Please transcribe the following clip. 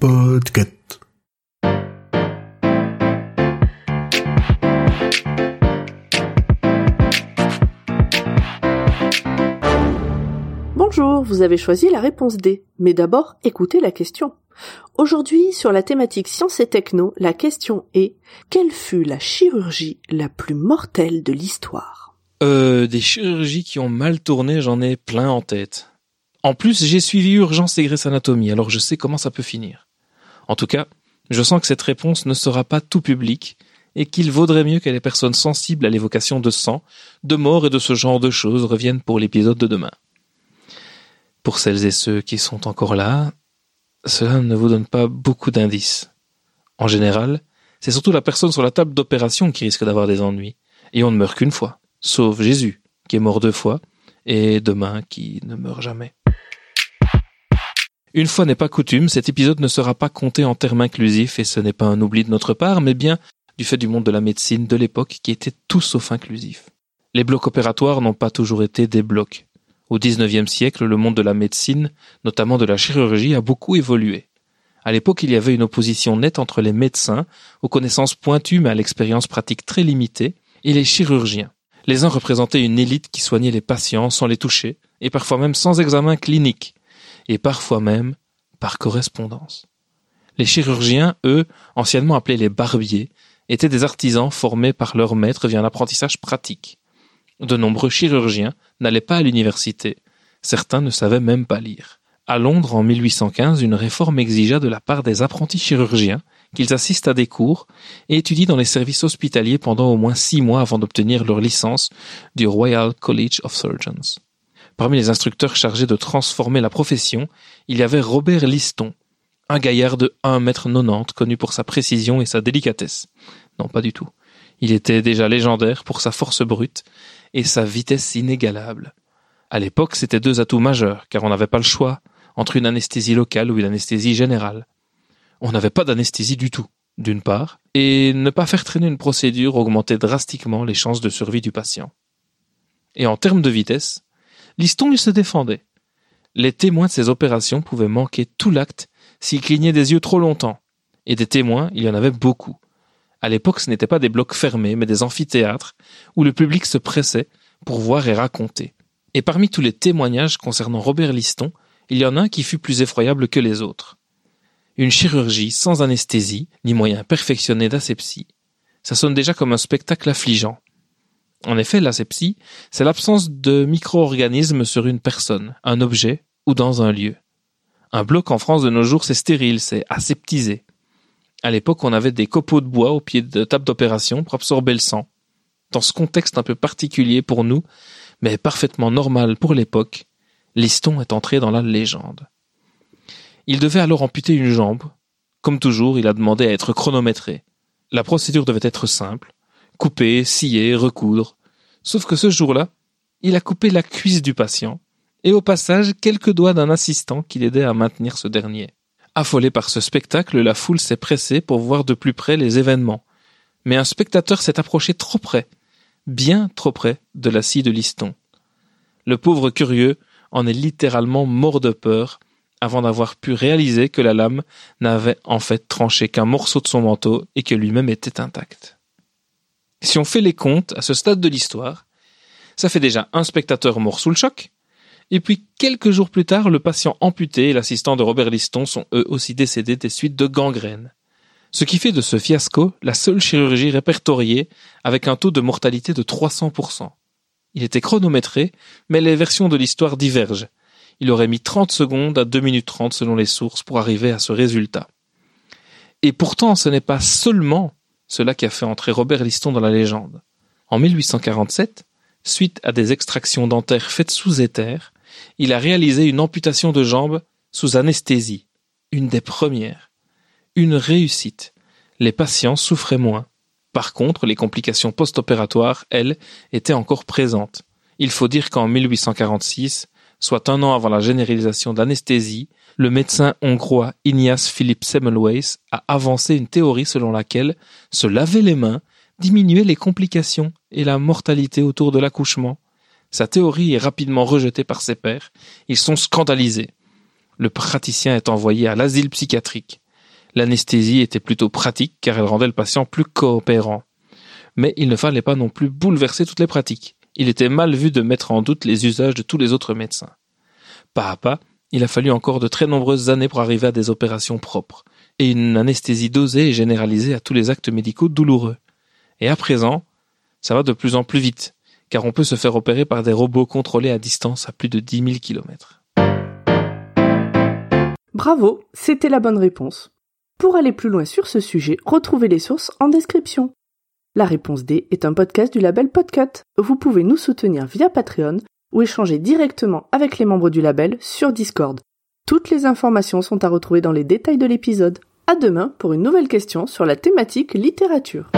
Podcast. Bonjour, vous avez choisi la réponse D. Mais d'abord, écoutez la question. Aujourd'hui, sur la thématique science et techno, la question est quelle fut la chirurgie la plus mortelle de l'histoire? Euh, des chirurgies qui ont mal tourné, j'en ai plein en tête. En plus, j'ai suivi Urgence et Grey's Anatomy, alors je sais comment ça peut finir. En tout cas, je sens que cette réponse ne sera pas tout public, et qu'il vaudrait mieux que les personnes sensibles à l'évocation de sang, de mort et de ce genre de choses reviennent pour l'épisode de demain. Pour celles et ceux qui sont encore là, cela ne vous donne pas beaucoup d'indices. En général, c'est surtout la personne sur la table d'opération qui risque d'avoir des ennuis. Et on ne meurt qu'une fois. Sauf Jésus, qui est mort deux fois, et demain qui ne meurt jamais. Une fois n'est pas coutume, cet épisode ne sera pas compté en termes inclusifs, et ce n'est pas un oubli de notre part, mais bien du fait du monde de la médecine de l'époque qui était tout sauf inclusif. Les blocs opératoires n'ont pas toujours été des blocs. Au XIXe siècle, le monde de la médecine, notamment de la chirurgie, a beaucoup évolué. À l'époque, il y avait une opposition nette entre les médecins, aux connaissances pointues mais à l'expérience pratique très limitée, et les chirurgiens. Les uns représentaient une élite qui soignait les patients sans les toucher, et parfois même sans examen clinique, et parfois même par correspondance. Les chirurgiens, eux, anciennement appelés les barbiers, étaient des artisans formés par leur maître via un apprentissage pratique. De nombreux chirurgiens n'allaient pas à l'université. Certains ne savaient même pas lire. À Londres, en 1815, une réforme exigea de la part des apprentis chirurgiens qu'ils assistent à des cours et étudient dans les services hospitaliers pendant au moins six mois avant d'obtenir leur licence du Royal College of Surgeons. Parmi les instructeurs chargés de transformer la profession, il y avait Robert Liston, un gaillard de 1 mètre 90 connu pour sa précision et sa délicatesse. Non, pas du tout. Il était déjà légendaire pour sa force brute et sa vitesse inégalable. À l'époque, c'était deux atouts majeurs, car on n'avait pas le choix entre une anesthésie locale ou une anesthésie générale. On n'avait pas d'anesthésie du tout, d'une part, et ne pas faire traîner une procédure augmentait drastiquement les chances de survie du patient. Et en termes de vitesse, Liston il se défendait. Les témoins de ces opérations pouvaient manquer tout l'acte s'ils clignaient des yeux trop longtemps, et des témoins, il y en avait beaucoup. À l'époque, ce n'étaient pas des blocs fermés, mais des amphithéâtres, où le public se pressait pour voir et raconter. Et parmi tous les témoignages concernant Robert Liston, il y en a un qui fut plus effroyable que les autres. Une chirurgie sans anesthésie, ni moyen perfectionné d'asepsie. Ça sonne déjà comme un spectacle affligeant. En effet, l'asepsie, c'est l'absence de micro-organismes sur une personne, un objet ou dans un lieu. Un bloc en France de nos jours, c'est stérile, c'est aseptisé. À l'époque, on avait des copeaux de bois au pied de table d'opération pour absorber le sang. Dans ce contexte un peu particulier pour nous, mais parfaitement normal pour l'époque, Liston est entré dans la légende. Il devait alors amputer une jambe. Comme toujours, il a demandé à être chronométré. La procédure devait être simple. Couper, scier, recoudre. Sauf que ce jour-là, il a coupé la cuisse du patient, et au passage quelques doigts d'un assistant qui l'aidait à maintenir ce dernier. Affolé par ce spectacle, la foule s'est pressée pour voir de plus près les événements. Mais un spectateur s'est approché trop près, bien trop près de la scie de Liston. Le pauvre curieux en est littéralement mort de peur avant d'avoir pu réaliser que la lame n'avait en fait tranché qu'un morceau de son manteau et que lui-même était intact. Si on fait les comptes à ce stade de l'histoire, ça fait déjà un spectateur mort sous le choc, et puis quelques jours plus tard, le patient amputé et l'assistant de Robert Liston sont eux aussi décédés des suites de gangrène. Ce qui fait de ce fiasco la seule chirurgie répertoriée avec un taux de mortalité de 300%. Il était chronométré, mais les versions de l'histoire divergent. Il aurait mis 30 secondes à 2 minutes 30 selon les sources pour arriver à ce résultat. Et pourtant, ce n'est pas seulement cela qui a fait entrer Robert Liston dans la légende. En 1847, suite à des extractions dentaires faites sous éther, il a réalisé une amputation de jambe sous anesthésie, une des premières. Une réussite. Les patients souffraient moins. Par contre, les complications post-opératoires, elles, étaient encore présentes. Il faut dire qu'en 1846, soit un an avant la généralisation de l'anesthésie, le médecin hongrois Ignace Philipp Semmelweis a avancé une théorie selon laquelle se laver les mains diminuait les complications et la mortalité autour de l'accouchement. Sa théorie est rapidement rejetée par ses pairs. Ils sont scandalisés. le praticien est envoyé à l'asile psychiatrique. L'anesthésie était plutôt pratique car elle rendait le patient plus coopérant. Mais il ne fallait pas non plus bouleverser toutes les pratiques. Il était mal vu de mettre en doute les usages de tous les autres médecins. Pas à pas, il a fallu encore de très nombreuses années pour arriver à des opérations propres, et une anesthésie dosée et généralisée à tous les actes médicaux douloureux. Et à présent, ça va de plus en plus vite, car on peut se faire opérer par des robots contrôlés à distance à plus de 10 000 km. Bravo, c'était la bonne réponse. Pour aller plus loin sur ce sujet, retrouvez les sources en description. La réponse D est un podcast du label Podcut. Vous pouvez nous soutenir via Patreon ou échanger directement avec les membres du label sur Discord. Toutes les informations sont à retrouver dans les détails de l'épisode. À demain pour une nouvelle question sur la thématique littérature.